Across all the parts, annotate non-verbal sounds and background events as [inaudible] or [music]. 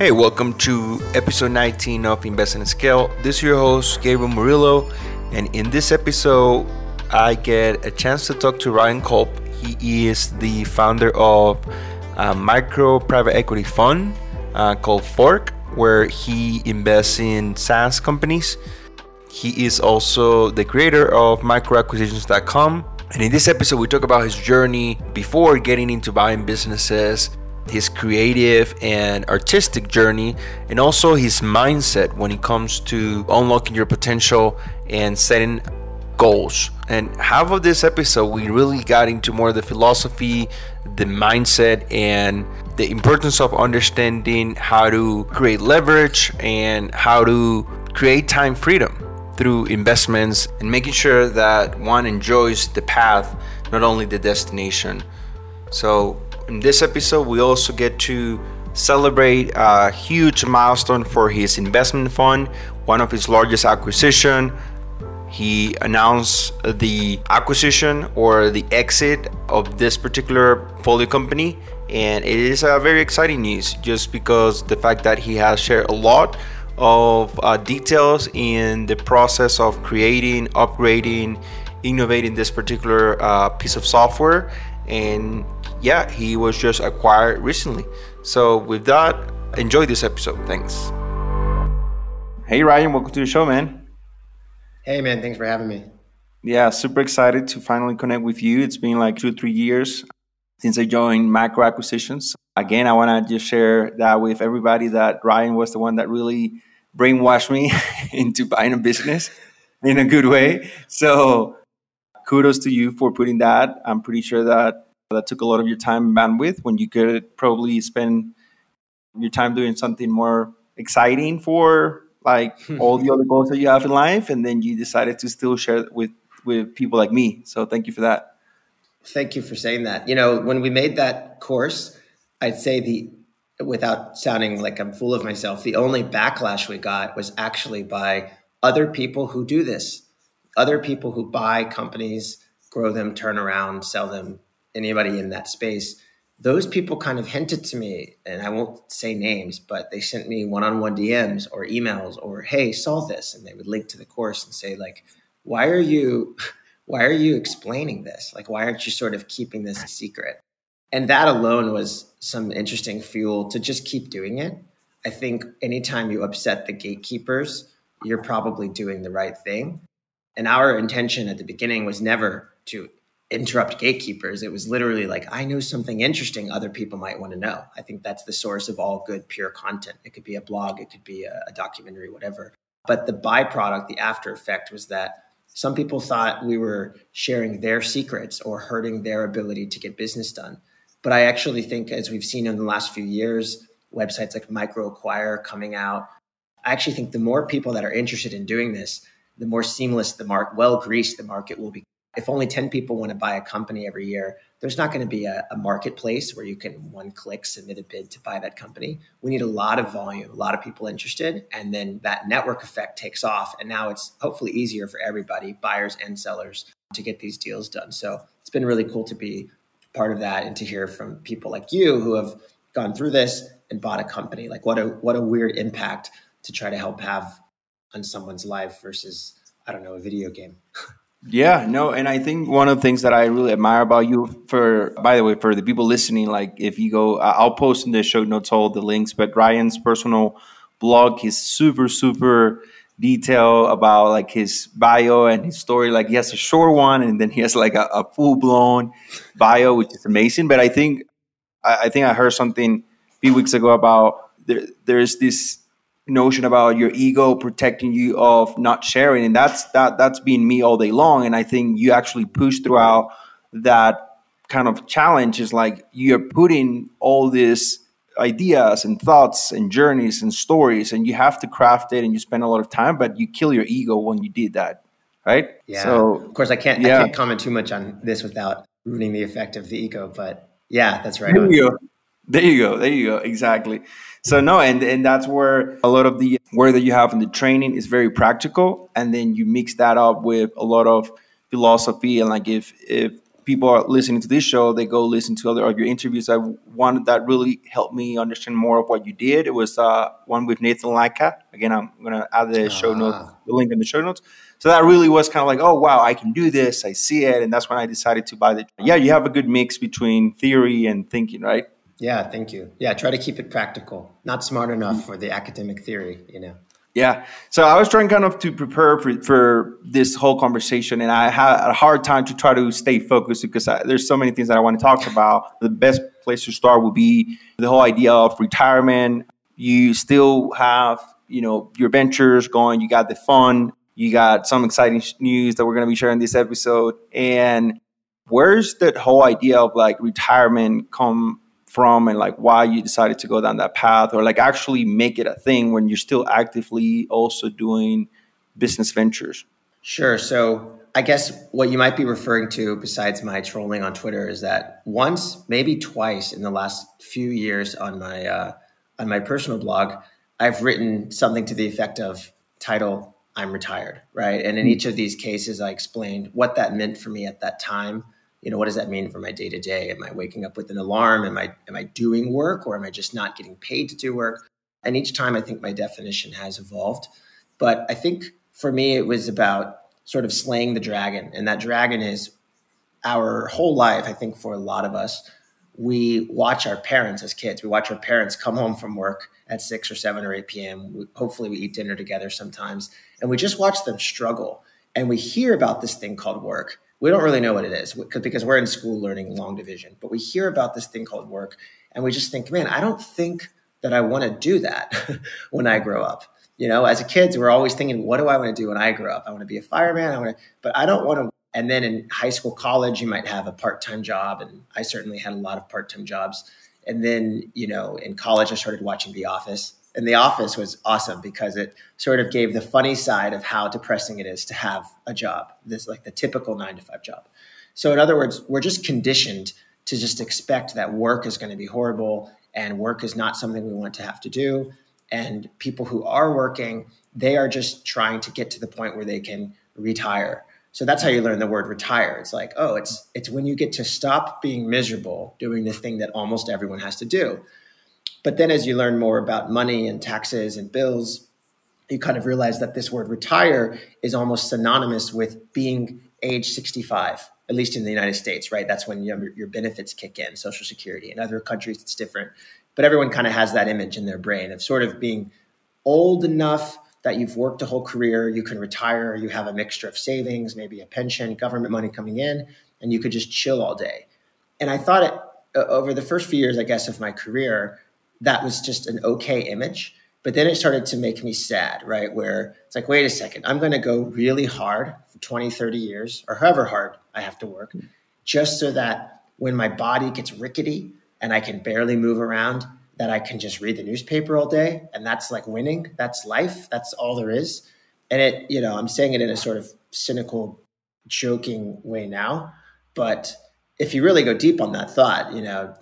Hey, welcome to episode 19 of Invest and Scale. This is your host, Gabriel Murillo, and in this episode, I get a chance to talk to Ryan Kulp. He is the founder of a micro private equity fund uh, called Fork, where he invests in SaaS companies. He is also the creator of microacquisitions.com. And in this episode, we talk about his journey before getting into buying businesses his creative and artistic journey, and also his mindset when it comes to unlocking your potential and setting goals. And half of this episode, we really got into more of the philosophy, the mindset, and the importance of understanding how to create leverage and how to create time freedom through investments and making sure that one enjoys the path, not only the destination. So, in this episode, we also get to celebrate a huge milestone for his investment fund, one of his largest acquisition. He announced the acquisition or the exit of this particular folio company, and it is a very exciting news just because the fact that he has shared a lot of uh, details in the process of creating, upgrading, innovating this particular uh, piece of software and yeah, he was just acquired recently. So with that, enjoy this episode. Thanks. Hey Ryan, welcome to the show, man. Hey man, thanks for having me. Yeah, super excited to finally connect with you. It's been like two, three years since I joined Micro Acquisitions. Again, I want to just share that with everybody that Ryan was the one that really brainwashed me [laughs] into buying a business in a good way. So kudos to you for putting that. I'm pretty sure that that took a lot of your time and bandwidth when you could probably spend your time doing something more exciting for like [laughs] all the other goals that you have in life and then you decided to still share with with people like me. So thank you for that. Thank you for saying that. You know when we made that course i'd say the without sounding like i'm full of myself the only backlash we got was actually by other people who do this. Other people who buy companies grow them turn around sell them anybody in that space, those people kind of hinted to me, and I won't say names, but they sent me one-on-one DMs or emails or, "Hey, saw this," and they would link to the course and say, like, "Why are you, [laughs] why are you explaining this? Like, why aren't you sort of keeping this a secret?" And that alone was some interesting fuel to just keep doing it. I think anytime you upset the gatekeepers, you're probably doing the right thing. And our intention at the beginning was never to interrupt gatekeepers. It was literally like, I know something interesting other people might want to know. I think that's the source of all good, pure content. It could be a blog, it could be a, a documentary, whatever. But the byproduct, the after effect was that some people thought we were sharing their secrets or hurting their ability to get business done. But I actually think, as we've seen in the last few years, websites like MicroAcquire coming out, I actually think the more people that are interested in doing this, the more seamless the market, well greased the market will be if only 10 people want to buy a company every year, there's not going to be a, a, marketplace where you can one click submit a bid to buy that company. We need a lot of volume, a lot of people interested, and then that network effect takes off. And now it's hopefully easier for everybody, buyers and sellers, to get these deals done. So it's been really cool to be part of that and to hear from people like you who have gone through this and bought a company. Like what a what a weird impact to try to help have on someone's life versus I don't know a video game. [laughs] Yeah, no, and I think one of the things that I really admire about you, for by the way, for the people listening, like if you go, I'll post in the show notes all the links, but Ryan's personal blog is super, super detail about like his bio and his story. Like he has a short one, and then he has like a, a full blown bio, which is amazing. But I think, I, I think I heard something a few weeks ago about there, there's this notion about your ego protecting you of not sharing and that's that that's been me all day long and i think you actually push throughout that kind of challenge is like you're putting all these ideas and thoughts and journeys and stories and you have to craft it and you spend a lot of time but you kill your ego when you did that right? Yeah. So of course i can't yeah. i can't comment too much on this without ruining the effect of the ego but yeah that's right there you go. There you go. There you go. Exactly so no, and and that's where a lot of the work that you have in the training is very practical, and then you mix that up with a lot of philosophy and like if if people are listening to this show, they go listen to other of your interviews. I one that really helped me understand more of what you did. It was uh, one with Nathan Latka. Again, I'm gonna add the show notes, ah. the link in the show notes. So that really was kind of like, oh wow, I can do this. I see it, and that's when I decided to buy the. Yeah, you have a good mix between theory and thinking, right? Yeah, thank you. Yeah, try to keep it practical. Not smart enough mm-hmm. for the academic theory, you know. Yeah. So I was trying kind of to prepare for, for this whole conversation, and I had a hard time to try to stay focused because I, there's so many things that I want to talk about. The best place to start would be the whole idea of retirement. You still have, you know, your ventures going. You got the fun. You got some exciting news that we're going to be sharing this episode. And where's that whole idea of like retirement come from and like why you decided to go down that path or like actually make it a thing when you're still actively also doing business ventures? Sure. So I guess what you might be referring to, besides my trolling on Twitter, is that once, maybe twice, in the last few years on my uh, on my personal blog, I've written something to the effect of title "I'm retired," right? And in hmm. each of these cases, I explained what that meant for me at that time, you know what does that mean for my day to day am i waking up with an alarm? Am i am i doing work or am i just not getting paid to do work? And each time i think my definition has evolved. But i think for me it was about sort of slaying the dragon and that dragon is our whole life i think for a lot of us. We watch our parents as kids. We watch our parents come home from work at 6 or 7 or 8 p.m we, hopefully we eat dinner together sometimes and we just watch them struggle. And we hear about this thing called work we don't really know what it is because we're in school learning long division, but we hear about this thing called work and we just think, man, I don't think that I want to do that [laughs] when I grow up. You know, as a kids, we're always thinking, what do I want to do when I grow up? I want to be a fireman. I want to, but I don't want to. And then in high school, college, you might have a part time job. And I certainly had a lot of part time jobs. And then, you know, in college, I started watching The Office and The Office was awesome because it sort of gave the funny side of how depressing it is to have a job, this like the typical nine to five job. So, in other words, we're just conditioned to just expect that work is going to be horrible and work is not something we want to have to do. And people who are working, they are just trying to get to the point where they can retire. So that's how you learn the word retire. It's like, oh, it's it's when you get to stop being miserable doing the thing that almost everyone has to do. But then as you learn more about money and taxes and bills, you kind of realize that this word retire is almost synonymous with being age 65, at least in the United States, right? That's when your, your benefits kick in, Social Security. In other countries, it's different. But everyone kind of has that image in their brain of sort of being old enough that you've worked a whole career, you can retire, you have a mixture of savings, maybe a pension, government money coming in, and you could just chill all day. And I thought it, over the first few years, I guess, of my career, that was just an okay image. But then it started to make me sad, right? Where it's like, wait a second, I'm going to go really hard for 20, 30 years, or however hard I have to work, just so that when my body gets rickety and I can barely move around, that I can just read the newspaper all day. And that's like winning. That's life. That's all there is. And it, you know, I'm saying it in a sort of cynical, joking way now. But if you really go deep on that thought, you know,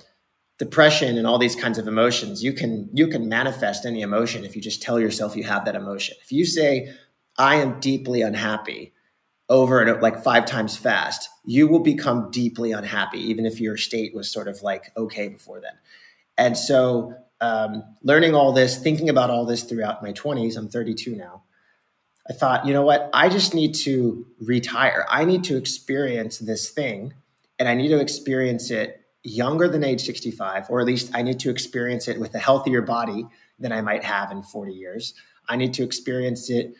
depression and all these kinds of emotions you can you can manifest any emotion if you just tell yourself you have that emotion. If you say i am deeply unhappy over and like five times fast you will become deeply unhappy even if your state was sort of like okay before then. And so um, learning all this thinking about all this throughout my 20s i'm 32 now i thought you know what? I just need to retire. I need to experience this thing and i need to experience it younger than age 65, or at least I need to experience it with a healthier body than I might have in 40 years. I need to experience it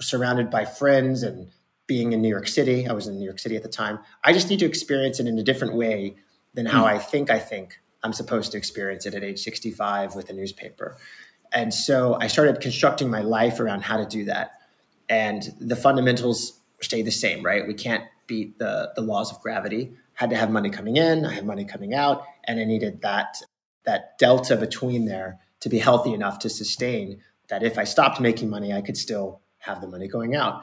surrounded by friends and being in New York City. I was in New York City at the time. I just need to experience it in a different way than how mm. I think I think I'm supposed to experience it at age 65 with a newspaper. And so I started constructing my life around how to do that. And the fundamentals stay the same, right? We can't beat the, the laws of gravity had to have money coming in, I had money coming out, and I needed that that delta between there to be healthy enough to sustain that if I stopped making money, I could still have the money going out.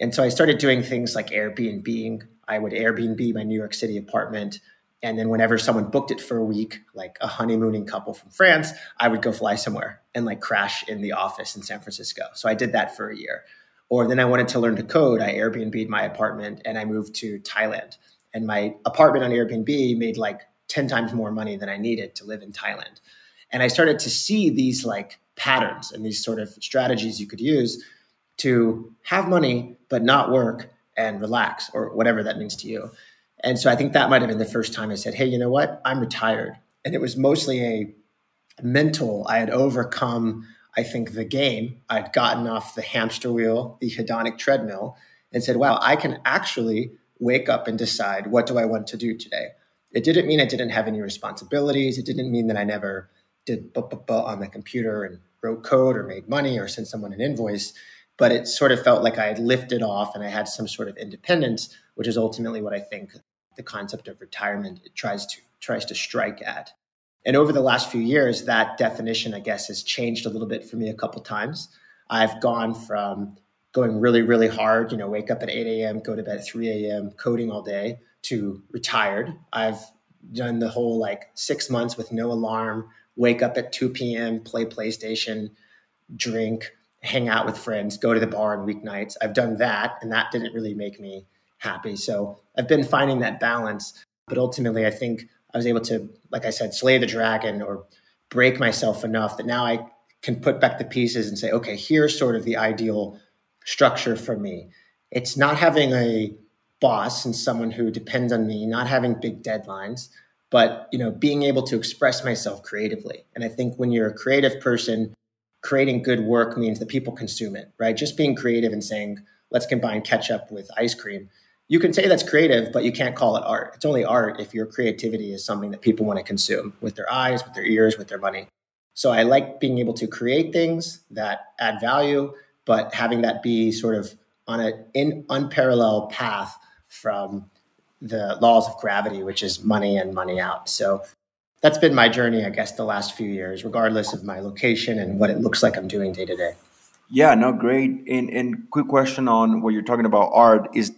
And so I started doing things like Airbnb. I would Airbnb my New York City apartment. And then whenever someone booked it for a week, like a honeymooning couple from France, I would go fly somewhere and like crash in the office in San Francisco. So I did that for a year. Or then I wanted to learn to code. I Airbnb'd my apartment and I moved to Thailand and my apartment on Airbnb made like 10 times more money than I needed to live in Thailand. And I started to see these like patterns and these sort of strategies you could use to have money but not work and relax or whatever that means to you. And so I think that might have been the first time I said, "Hey, you know what? I'm retired." And it was mostly a mental. I had overcome I think the game. I'd gotten off the hamster wheel, the hedonic treadmill and said, "Wow, I can actually wake up and decide what do I want to do today." It didn't mean I didn't have any responsibilities. It didn't mean that I never did on the computer and wrote code or made money or sent someone an invoice but it sort of felt like I had lifted off and I had some sort of independence, which is ultimately what I think the concept of retirement tries to tries to strike at. And over the last few years, that definition, I guess, has changed a little bit for me a couple times. I've gone from going really, really hard, you know, wake up at 8 a.m., go to bed at 3 a.m., coding all day, to retired. I've done the whole like six months with no alarm, wake up at 2 p.m., play PlayStation, drink, hang out with friends, go to the bar on weeknights. I've done that, and that didn't really make me happy. So I've been finding that balance. But ultimately, I think I was able to, like I said, slay the dragon or break myself enough that now I can put back the pieces and say, okay, here's sort of the ideal structure for me. It's not having a boss and someone who depends on me, not having big deadlines, but you know, being able to express myself creatively. And I think when you're a creative person, creating good work means that people consume it, right? Just being creative and saying, let's combine ketchup with ice cream. You can say that's creative, but you can't call it art. It's only art if your creativity is something that people want to consume with their eyes, with their ears, with their money. So I like being able to create things that add value, but having that be sort of on an unparalleled path from the laws of gravity, which is money in, money out. So that's been my journey, I guess, the last few years, regardless of my location and what it looks like I'm doing day to day. Yeah, no, great. And, and quick question on what you're talking about art is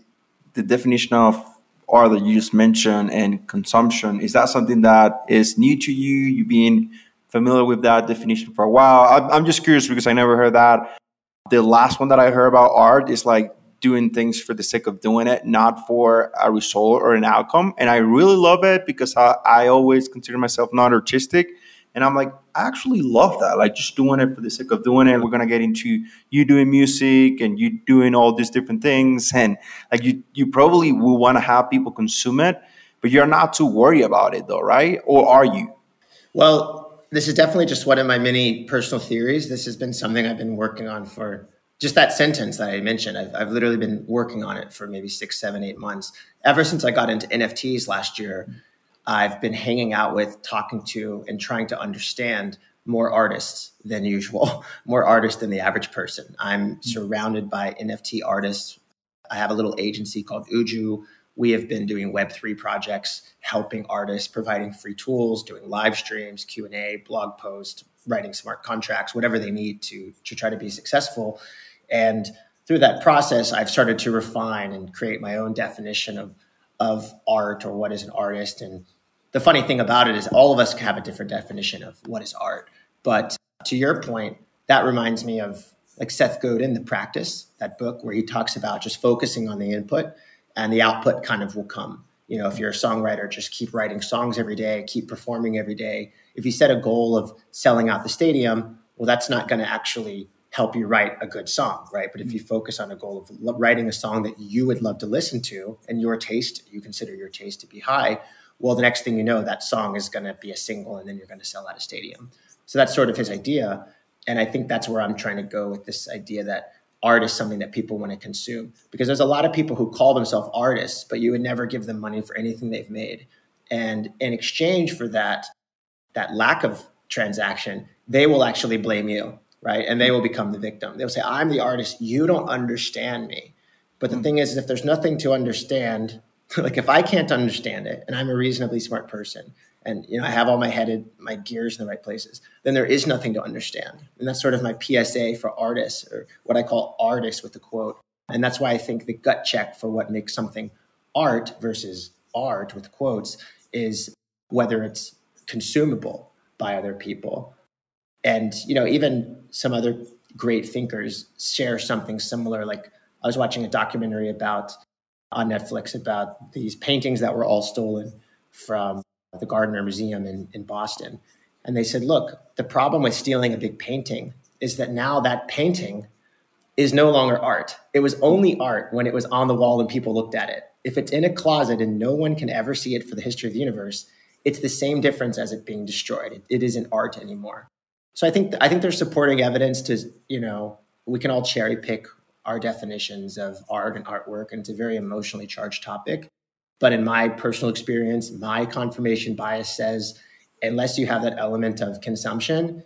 the definition of art that you just mentioned and consumption. Is that something that is new to you? You being familiar with that definition for a while? I'm just curious because I never heard that. The last one that I heard about art is like doing things for the sake of doing it, not for a result or an outcome. And I really love it because I, I always consider myself not artistic. And I'm like, I actually love that. Like just doing it for the sake of doing it. We're gonna get into you doing music and you doing all these different things. And like you you probably will want to have people consume it, but you're not too worried about it though, right? Or are you? Well, this is definitely just one of my many personal theories. This has been something I've been working on for just that sentence that I mentioned, I've, I've, literally been working on it for maybe six, seven, eight months. Ever since I got into NFTs last year, I've been hanging out with, talking to, and trying to understand more artists than usual, [laughs] more artists than the average person. I'm surrounded by NFT artists. I have a little agency called Uju. We have been doing Web3 projects, helping artists, providing free tools, doing live streams, Q&A, blog posts, writing smart contracts, whatever they need to, to try to be successful. And through that process, I've started to refine and create my own definition of, of art or what is an artist. And the funny thing about it is, all of us have a different definition of what is art. But to your point, that reminds me of like Seth Godin, The Practice, that book where he talks about just focusing on the input and the output kind of will come. You know, if you're a songwriter, just keep writing songs every day, keep performing every day. If you set a goal of selling out the stadium, well, that's not going to actually help you write a good song, right? But if you focus on a goal of writing a song that you would love to listen to and your taste, you consider your taste to be high, well, the next thing you know, that song is going to be a single and then you're going to sell out a stadium. So that's sort of his idea. And I think that's where I'm trying to go with this idea that art is something that people want to consume because there's a lot of people who call themselves artists, but you would never give them money for anything they've made. And in exchange for that, that lack of transaction, they will actually blame you right? And they will become the victim. They'll say, I'm the artist. You don't understand me. But the mm-hmm. thing is, if there's nothing to understand, [laughs] like if I can't understand it and I'm a reasonably smart person and you know I have all my headed my gears in the right places, then there is nothing to understand. And that's sort of my PSA for artists or what I call artists with the quote. And that's why I think the gut check for what makes something art versus art with quotes is whether it's consumable by other people and you know even some other great thinkers share something similar like i was watching a documentary about on Netflix about these paintings that were all stolen from the Gardner Museum in, in Boston. And they said, look, the problem with stealing a big painting is that now that painting is no longer art. It was only art when it was on the wall and people looked at it. If it's in a closet and no one can ever see it for the history of the universe, it's the same difference as it being destroyed. it, it isn't art anymore. So I think I think there's supporting evidence to you know we can all cherry pick our definitions of art and artwork, and it's a very emotionally charged topic. But in my personal experience, my confirmation bias says unless you have that element of consumption,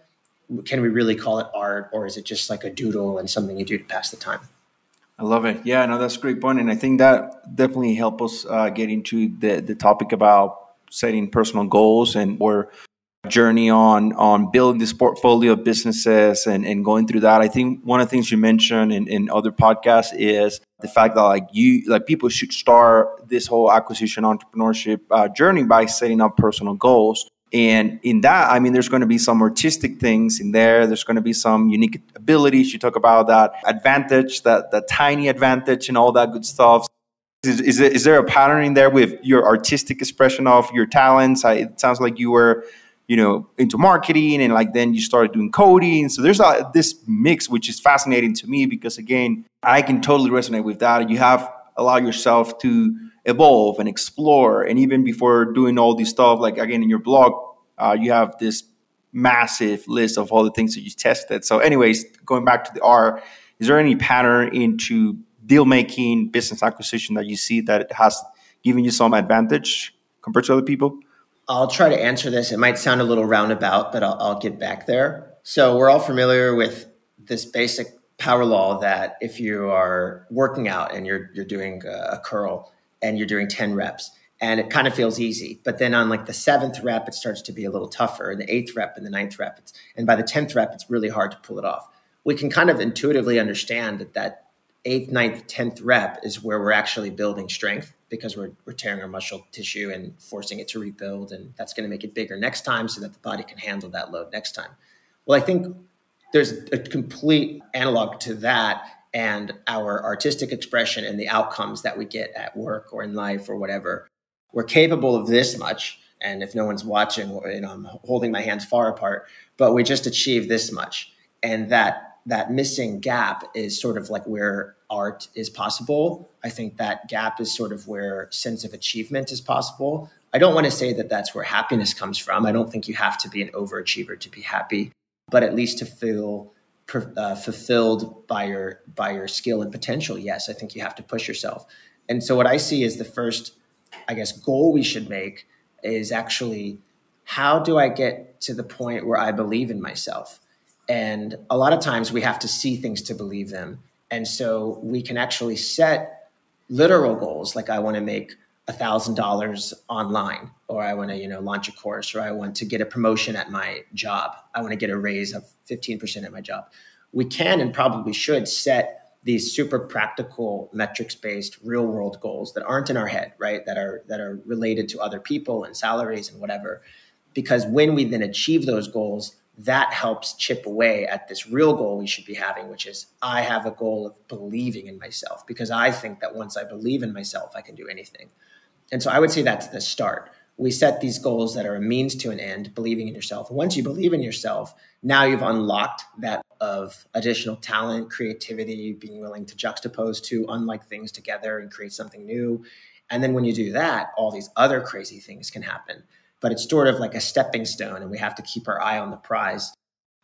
can we really call it art, or is it just like a doodle and something you do to pass the time? I love it. Yeah, no, that's a great point, and I think that definitely helped us uh, get into the the topic about setting personal goals and or journey on on building this portfolio of businesses and, and going through that. I think one of the things you mentioned in, in other podcasts is the fact that like you like people should start this whole acquisition entrepreneurship uh, journey by setting up personal goals. And in that, I mean, there's going to be some artistic things in there. There's going to be some unique abilities. You talk about that advantage, that that tiny advantage, and all that good stuff. Is, is, is there a pattern in there with your artistic expression of your talents? I, it sounds like you were you know into marketing and like then you started doing coding. So there's a, this mix which is fascinating to me because again i can totally resonate with that. You have allow yourself to evolve and explore. And even before doing all this stuff like again in your blog uh, you have this massive list of all the things that you tested. So anyways going back to the r is there any pattern into deal making business acquisition that you see that has given you some advantage compared to other people I'll try to answer this. It might sound a little roundabout, but I'll, I'll get back there. So, we're all familiar with this basic power law that if you are working out and you're, you're doing a curl and you're doing 10 reps, and it kind of feels easy. But then on like the seventh rep, it starts to be a little tougher, and the eighth rep and the ninth rep, and by the tenth rep, it's really hard to pull it off. We can kind of intuitively understand that that eighth, ninth, tenth rep is where we're actually building strength because we're, we're tearing our muscle tissue and forcing it to rebuild. And that's going to make it bigger next time so that the body can handle that load next time. Well, I think there's a complete analog to that and our artistic expression and the outcomes that we get at work or in life or whatever. We're capable of this much. And if no one's watching, you know, I'm holding my hands far apart, but we just achieve this much. And that that missing gap is sort of like where art is possible. I think that gap is sort of where sense of achievement is possible. I don't want to say that that's where happiness comes from. I don't think you have to be an overachiever to be happy, but at least to feel uh, fulfilled by your by your skill and potential. Yes, I think you have to push yourself. And so what I see is the first, I guess, goal we should make is actually how do I get to the point where I believe in myself? And a lot of times we have to see things to believe them. And so we can actually set literal goals like I want to make $1000 online or I want to, you know, launch a course or I want to get a promotion at my job. I want to get a raise of 15% at my job. We can and probably should set these super practical metrics based real world goals that aren't in our head, right? That are that are related to other people and salaries and whatever. Because when we then achieve those goals, that helps chip away at this real goal we should be having, which is I have a goal of believing in myself because I think that once I believe in myself, I can do anything. And so I would say that's the start. We set these goals that are a means to an end, believing in yourself. Once you believe in yourself, now you've unlocked that of additional talent, creativity, being willing to juxtapose two unlike things together and create something new. And then when you do that, all these other crazy things can happen but it's sort of like a stepping stone and we have to keep our eye on the prize.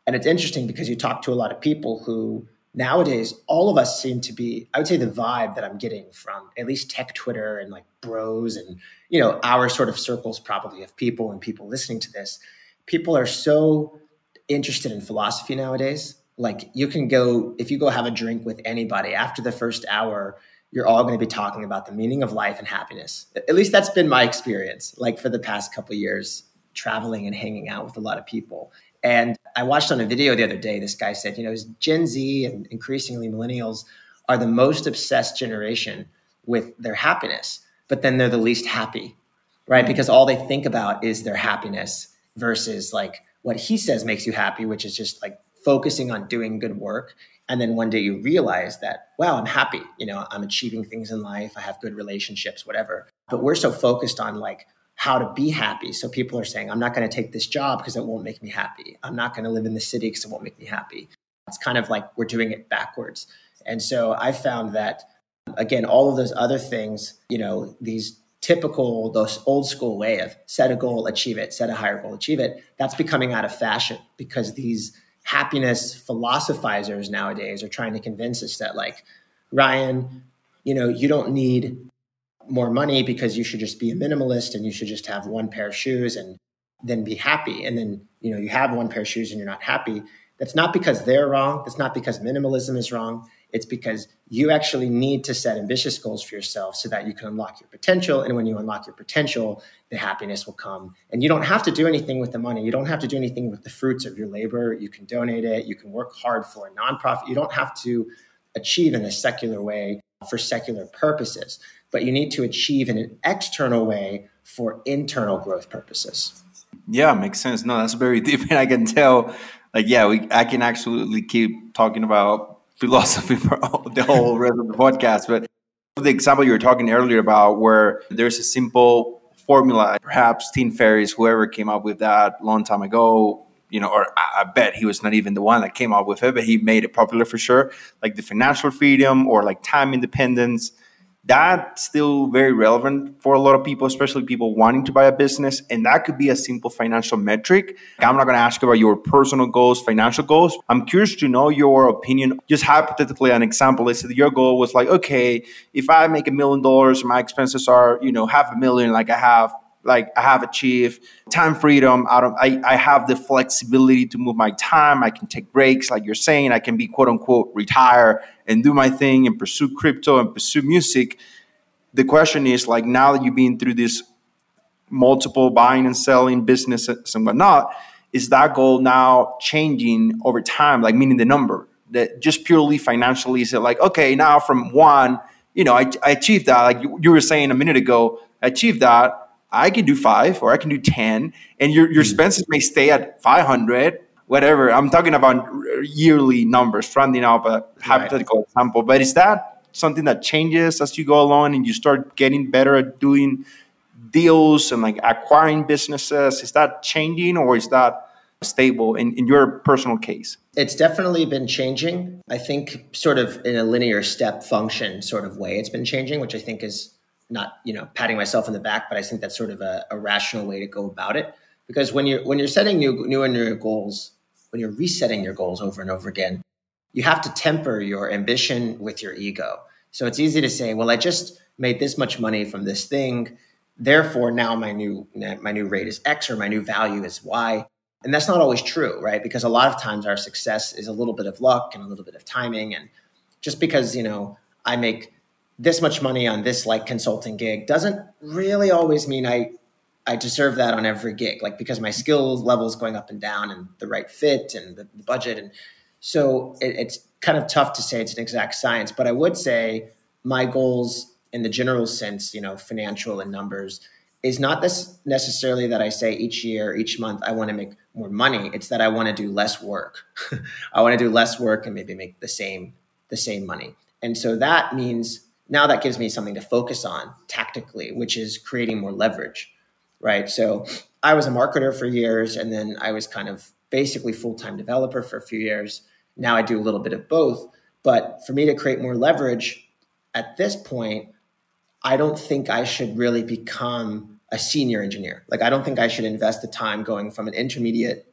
And it's interesting because you talk to a lot of people who nowadays all of us seem to be i would say the vibe that i'm getting from at least tech twitter and like bros and you know our sort of circles probably of people and people listening to this people are so interested in philosophy nowadays like you can go if you go have a drink with anybody after the first hour you're all going to be talking about the meaning of life and happiness. At least that's been my experience, like for the past couple years, traveling and hanging out with a lot of people. And I watched on a video the other day, this guy said, you know, Gen Z and increasingly millennials are the most obsessed generation with their happiness, but then they're the least happy, right? Mm. Because all they think about is their happiness versus like what he says makes you happy, which is just like focusing on doing good work. And then one day you realize that, wow, I'm happy. You know, I'm achieving things in life. I have good relationships, whatever. But we're so focused on like how to be happy. So people are saying, I'm not going to take this job because it won't make me happy. I'm not going to live in the city because it won't make me happy. It's kind of like we're doing it backwards. And so I found that, again, all of those other things, you know, these typical, those old school way of set a goal, achieve it, set a higher goal, achieve it, that's becoming out of fashion because these happiness philosophizers nowadays are trying to convince us that, like, Ryan, you know, you don't need more money because you should just be a minimalist and you should just have one pair of shoes and then be happy. And then, you know, you have one pair of shoes and you're not happy. That's not because they're wrong. That's not because minimalism is wrong. It's because you actually need to set ambitious goals for yourself so that you can unlock your potential. And when you unlock your potential, the happiness will come. And you don't have to do anything with the money. You don't have to do anything with the fruits of your labor. You can donate it. You can work hard for a nonprofit. You don't have to achieve in a secular way for secular purposes, but you need to achieve in an external way for internal growth purposes. Yeah, makes sense. No, that's very [laughs] deep. And I can tell, like, yeah, we, I can absolutely keep talking about philosophy [laughs] for the whole rest of the podcast. But the example you were talking earlier about, where there's a simple formula, perhaps Tim Ferriss, whoever came up with that long time ago, you know, or I bet he was not even the one that came up with it, but he made it popular for sure. Like the financial freedom or like time independence that's still very relevant for a lot of people, especially people wanting to buy a business. And that could be a simple financial metric. I'm not going to ask about your personal goals, financial goals. I'm curious to know your opinion. Just hypothetically, an example is that your goal was like, okay, if I make a million dollars, my expenses are, you know, half a million, like I have like I have achieved time freedom out of I, I have the flexibility to move my time. I can take breaks, like you're saying. I can be quote unquote retire and do my thing and pursue crypto and pursue music. The question is like now that you've been through this multiple buying and selling businesses and whatnot, is that goal now changing over time? Like meaning the number that just purely financially is it like, okay, now from one, you know, I, I achieved that. Like you, you were saying a minute ago, I achieved that I can do five or I can do 10, and your, your hmm. expenses may stay at 500, whatever. I'm talking about yearly numbers, rounding up a hypothetical right. example. But is that something that changes as you go along and you start getting better at doing deals and like acquiring businesses? Is that changing or is that stable in, in your personal case? It's definitely been changing. I think, sort of in a linear step function sort of way, it's been changing, which I think is not you know patting myself in the back, but I think that's sort of a, a rational way to go about it. Because when you're when you're setting new new and new goals, when you're resetting your goals over and over again, you have to temper your ambition with your ego. So it's easy to say, well, I just made this much money from this thing, therefore now my new my new rate is X or my new value is Y. And that's not always true, right? Because a lot of times our success is a little bit of luck and a little bit of timing. And just because, you know, I make this much money on this like consulting gig doesn't really always mean I I deserve that on every gig, like because my skill level is going up and down and the right fit and the, the budget. And so it, it's kind of tough to say it's an exact science, but I would say my goals in the general sense, you know, financial and numbers is not this necessarily that I say each year, each month, I want to make more money. It's that I want to do less work. [laughs] I want to do less work and maybe make the same, the same money. And so that means now that gives me something to focus on tactically, which is creating more leverage, right? So I was a marketer for years, and then I was kind of basically full time developer for a few years. Now I do a little bit of both. But for me to create more leverage at this point, I don't think I should really become a senior engineer. Like, I don't think I should invest the time going from an intermediate,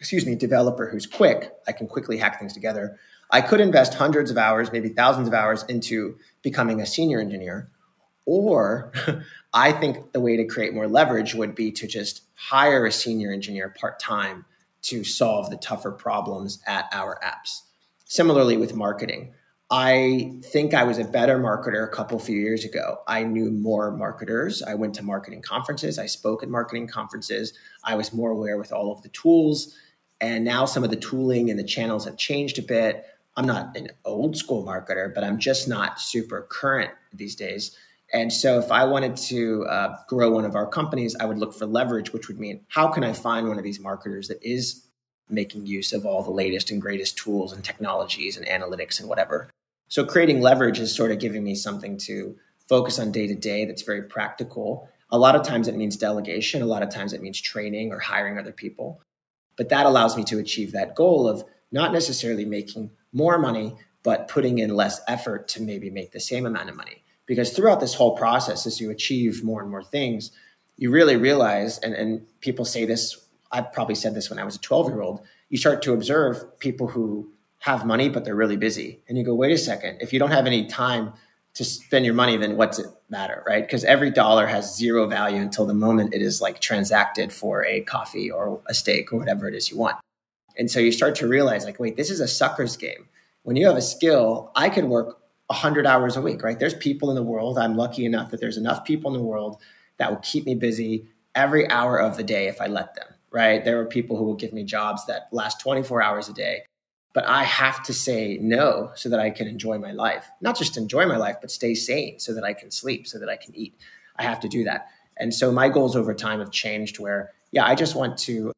excuse me, developer who's quick, I can quickly hack things together, I could invest hundreds of hours, maybe thousands of hours into becoming a senior engineer. Or [laughs] I think the way to create more leverage would be to just hire a senior engineer part time to solve the tougher problems at our apps. Similarly, with marketing, I think I was a better marketer a couple few years ago. I knew more marketers. I went to marketing conferences. I spoke at marketing conferences. I was more aware with all of the tools. And now some of the tooling and the channels have changed a bit. I'm not an old school marketer, but I'm just not super current these days. And so, if I wanted to uh, grow one of our companies, I would look for leverage, which would mean how can I find one of these marketers that is making use of all the latest and greatest tools and technologies and analytics and whatever. So creating leverage is sort of giving me something to focus on day to day that's very practical. A lot of times it means delegation, a lot of times it means training or hiring other people. But that allows me to achieve that goal of not necessarily making more money, but putting in less effort to maybe make the same amount of money. Because throughout this whole process, as you achieve more and more things, you really realize, and, and people say this, I've probably said this when I was a 12 year old, you start to observe people who have money, but they're really busy. And you go, wait a second, if you don't have any time to spend your money, then what's it matter, right? Because every dollar has zero value until the moment it is like transacted for a coffee or a steak or whatever it is you want. And so you start to realize, like, wait, this is a sucker's game. When you have a skill, I could work 100 hours a week, right? There's people in the world. I'm lucky enough that there's enough people in the world that will keep me busy every hour of the day if I let them, right? There are people who will give me jobs that last 24 hours a day. But I have to say no so that I can enjoy my life. Not just enjoy my life, but stay sane so that I can sleep, so that I can eat. I have to do that. And so my goals over time have changed where, yeah, I just want to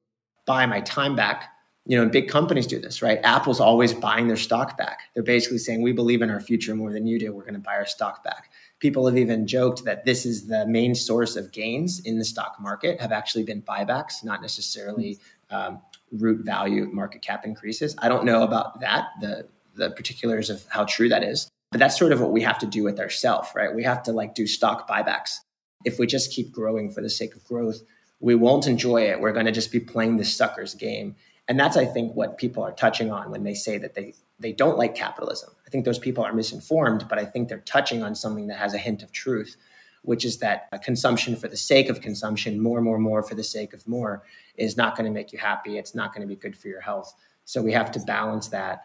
buy my time back you know, and big companies do this, right? Apple's always buying their stock back. They're basically saying, we believe in our future more than you do. We're going to buy our stock back. People have even joked that this is the main source of gains in the stock market have actually been buybacks, not necessarily um, root value market cap increases. I don't know about that, the, the particulars of how true that is, but that's sort of what we have to do with ourselves, right? We have to like do stock buybacks. If we just keep growing for the sake of growth, we won't enjoy it. We're going to just be playing this sucker's game and that's, I think, what people are touching on when they say that they, they don't like capitalism. I think those people are misinformed, but I think they're touching on something that has a hint of truth, which is that uh, consumption for the sake of consumption, more, more, more for the sake of more, is not going to make you happy. It's not going to be good for your health. So we have to balance that.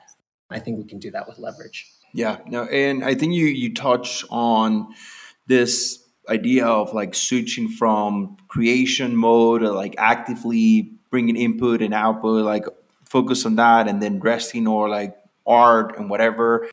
I think we can do that with leverage. Yeah, no, and I think you you touch on this idea of like switching from creation mode or like actively bringing input and output, like focus on that, and then resting or like art and whatever.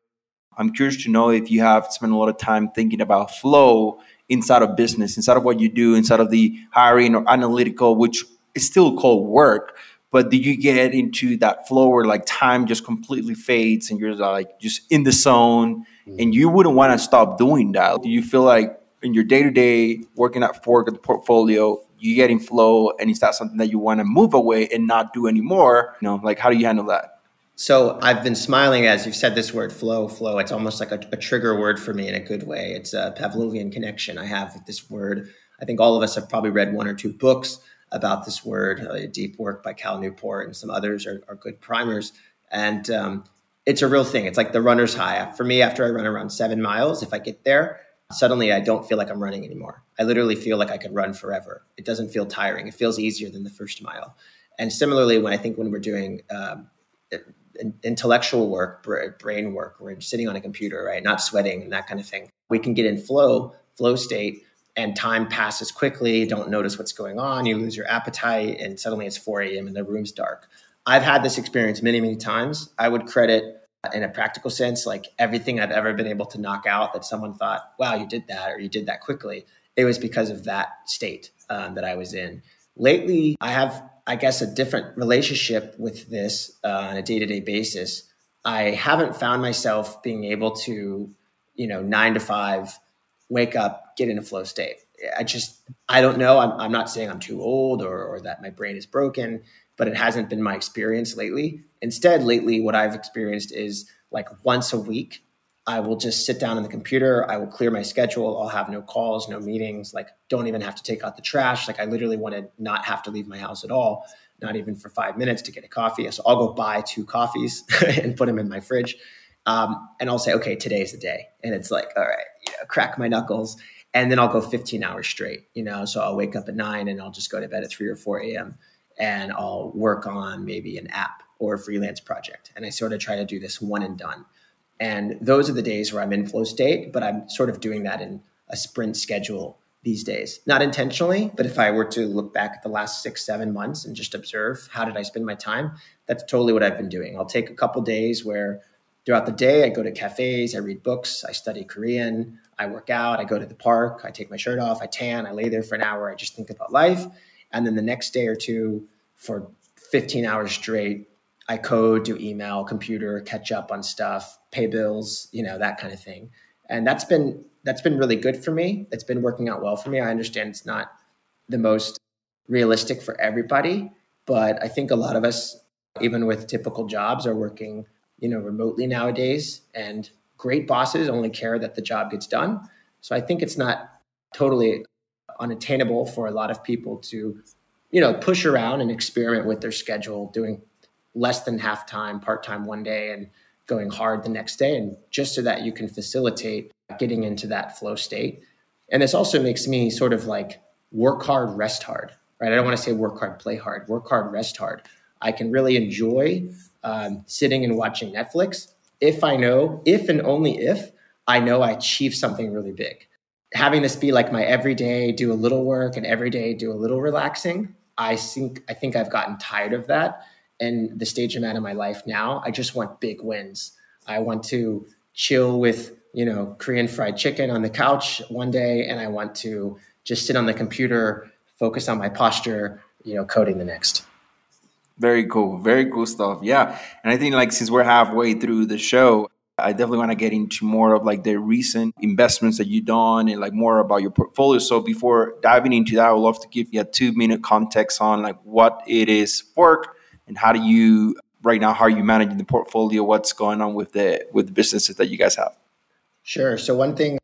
I'm curious to know if you have spent a lot of time thinking about flow inside of business, inside of what you do, inside of the hiring or analytical, which is still called work. But do you get into that flow where like time just completely fades and you're like just in the zone mm-hmm. and you wouldn't want to stop doing that? Do you feel like in your day to day working at Fork at the portfolio, you get in flow and is that something that you want to move away and not do anymore you know like how do you handle that? So i've been smiling as you've said this word flow flow. It's almost like a, a trigger word for me in a good way. It's a pavlovian connection. I have with this word. I think all of us have probably read one or two books about this word a deep work by cal newport and some others are, are good primers. And um, it's a real thing. It's like the runner's high. For me after i run around seven miles if i get there suddenly I don't feel like I'm running anymore. I literally feel like I could run forever. It doesn't feel tiring. It feels easier than the first mile. And similarly, when I think when we're doing um, intellectual work, brain work, we're sitting on a computer, right? Not sweating and that kind of thing. We can get in flow, flow state, and time passes quickly. Don't notice what's going on. You lose your appetite, and suddenly it's 4 a.m. and the room's dark. I've had this experience many, many times. I would credit in a practical sense, like everything I've ever been able to knock out that someone thought, wow, you did that or you did that quickly, it was because of that state um, that I was in. Lately, I have, I guess, a different relationship with this uh, on a day to day basis. I haven't found myself being able to, you know, nine to five, wake up, get in a flow state. I just, I don't know. I'm, I'm not saying I'm too old or, or that my brain is broken but it hasn't been my experience lately. Instead, lately, what I've experienced is like once a week, I will just sit down on the computer. I will clear my schedule. I'll have no calls, no meetings. Like, don't even have to take out the trash. Like, I literally want to not have to leave my house at all, not even for five minutes to get a coffee. So I'll go buy two coffees [laughs] and put them in my fridge. Um, and I'll say, okay, today's the day. And it's like, all right, you know, crack my knuckles. And then I'll go 15 hours straight, you know. So I'll wake up at nine and I'll just go to bed at 3 or 4 a.m and I'll work on maybe an app or a freelance project. And I sort of try to do this one and done. And those are the days where I'm in flow state, but I'm sort of doing that in a sprint schedule these days. Not intentionally, but if I were to look back at the last six, seven months and just observe how did I spend my time, that's totally what I've been doing. I'll take a couple days where throughout the day I go to cafes, I read books, I study Korean, I work out, I go to the park, I take my shirt off, I tan, I lay there for an hour, I just think about life. And then the next day or two, for 15 hours straight. I code, do email, computer, catch up on stuff, pay bills, you know, that kind of thing. And that's been that's been really good for me. It's been working out well for me. I understand it's not the most realistic for everybody, but I think a lot of us even with typical jobs are working, you know, remotely nowadays and great bosses only care that the job gets done. So I think it's not totally unattainable for a lot of people to, you know, push around and experiment with their schedule, doing less than half time, part time one day, and going hard the next day, and just so that you can facilitate getting into that flow state. And this also makes me sort of like work hard, rest hard, right? I don't want to say work hard, play hard, work hard, rest hard. I can really enjoy um, sitting and watching Netflix if I know, if and only if I know I achieve something really big. Having this be like my everyday, do a little work and every day do a little relaxing. I think I think I've gotten tired of that. And the stage I'm at in my life now, I just want big wins. I want to chill with you know Korean fried chicken on the couch one day, and I want to just sit on the computer, focus on my posture, you know, coding the next. Very cool. Very cool stuff. Yeah. And I think like since we're halfway through the show, I definitely want to get into more of like the recent investments that you've done and like more about your portfolio. So before diving into that, I would love to give you a two minute context on like what it is Fork and how do you right now how are you managing the portfolio? What's going on with the with the businesses that you guys have? Sure. So one thing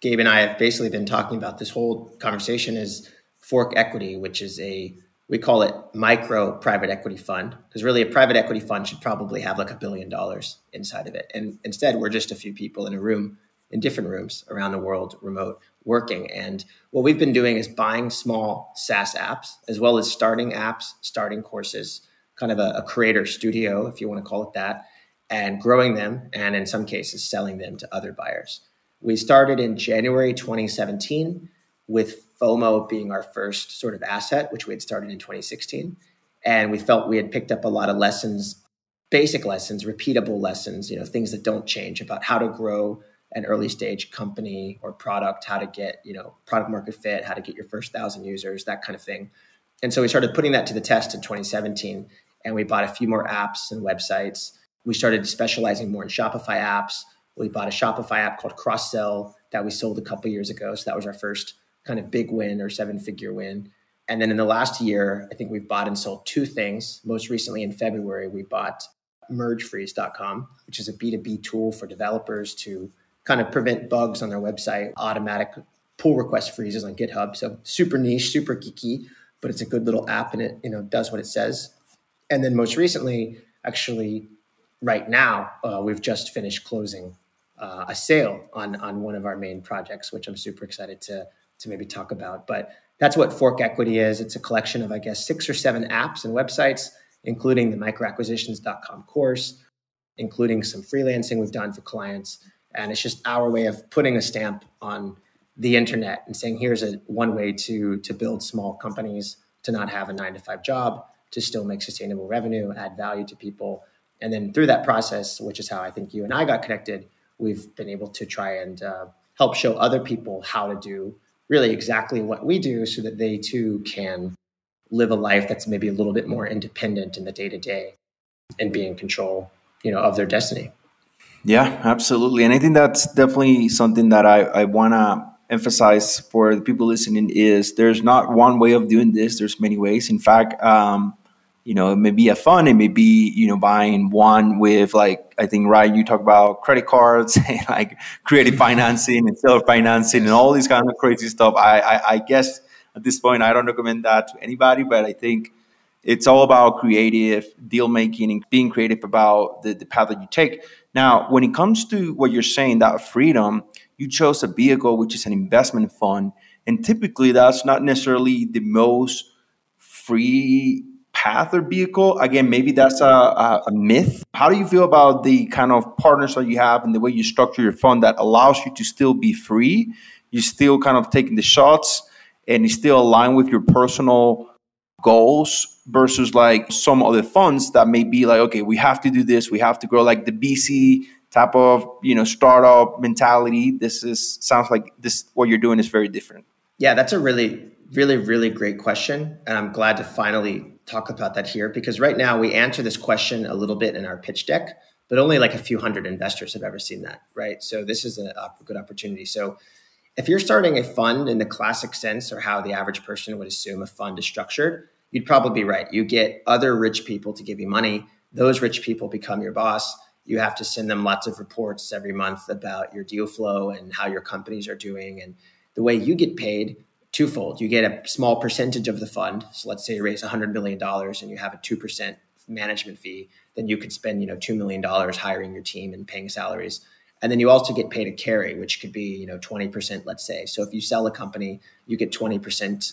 Gabe and I have basically been talking about this whole conversation is Fork Equity, which is a we call it micro private equity fund because really a private equity fund should probably have like a billion dollars inside of it. And instead we're just a few people in a room in different rooms around the world remote working. And what we've been doing is buying small saas apps as well as starting apps starting courses kind of a, a creator studio if you want to call it that and growing them and in some cases selling them to other buyers. We started in january 2017 with FOMO being our first sort of asset, which we had started in 2016. And we felt we had picked up a lot of lessons, basic lessons, repeatable lessons, you know, things that don't change about how to grow an early stage company or product, how to get, you know, product market fit, how to get your first thousand users, that kind of thing. And so we started putting that to the test in 2017 and we bought a few more apps and websites. We started specializing more in Shopify apps. We bought a Shopify app called Cross-Sell that we sold a couple years ago. So that was our first kind of big win or seven figure win. And then in the last year, I think we've bought and sold two things. Most recently in February, we bought mergefreeze.com, which is a B2B tool for developers to kind of prevent bugs on their website, automatic pull request freezes on GitHub. So super niche, super geeky, but it's a good little app and it, you know, does what it says. And then most recently, actually right now, uh, we've just finished closing uh, a sale on on one of our main projects, which I'm super excited to to maybe talk about. But that's what Fork Equity is. It's a collection of, I guess, six or seven apps and websites, including the microacquisitions.com course, including some freelancing we've done for clients. And it's just our way of putting a stamp on the internet and saying, here's a one way to to build small companies, to not have a nine to five job, to still make sustainable revenue, add value to people. And then through that process, which is how I think you and I got connected, we've been able to try and uh, help show other people how to do really exactly what we do so that they too can live a life that's maybe a little bit more independent in the day to day and be in control, you know, of their destiny. Yeah, absolutely. And I think that's definitely something that I, I want to emphasize for the people listening is there's not one way of doing this. There's many ways. In fact, um, you know, it may be a fund, it may be, you know, buying one with like, I think, Ryan, you talk about credit cards [laughs] and like creative financing and seller financing and all these kind of crazy stuff. I, I, I guess at this point, I don't recommend that to anybody, but I think it's all about creative deal making and being creative about the, the path that you take. Now, when it comes to what you're saying, that freedom, you chose a vehicle, which is an investment fund. And typically that's not necessarily the most free path or vehicle again maybe that's a, a, myth. How do you feel about the kind of partners that you have and the way you structure your fund that allows you to still be free? You're still kind of taking the shots and you still align with your personal goals versus like some other funds that may be like okay we have to do this. We have to grow like the VC type of you know startup mentality. This is sounds like this what you're doing is very different. Yeah that's a really really, really great question. And I'm glad to finally talk about that here because right now we answer this question a little bit in our pitch deck, but only like a few hundred investors have ever seen that, right? So this is a, good opportunity. So if you're starting a fund in the classic sense or how the average person would assume a fund is structured, you'd probably be right. You get other rich people to give you money. Those rich people become your boss. You have to send them lots of reports every month about your deal flow and how your companies are doing. And the way you get paid twofold. You get a small percentage of the fund. So let's say you raise $100 million and you have a 2% management fee, then you could spend, you know, $2 million hiring your team and paying salaries. And then you also get paid a carry, which could be, you know, 20%, let's say. So if you sell a company, you get 20%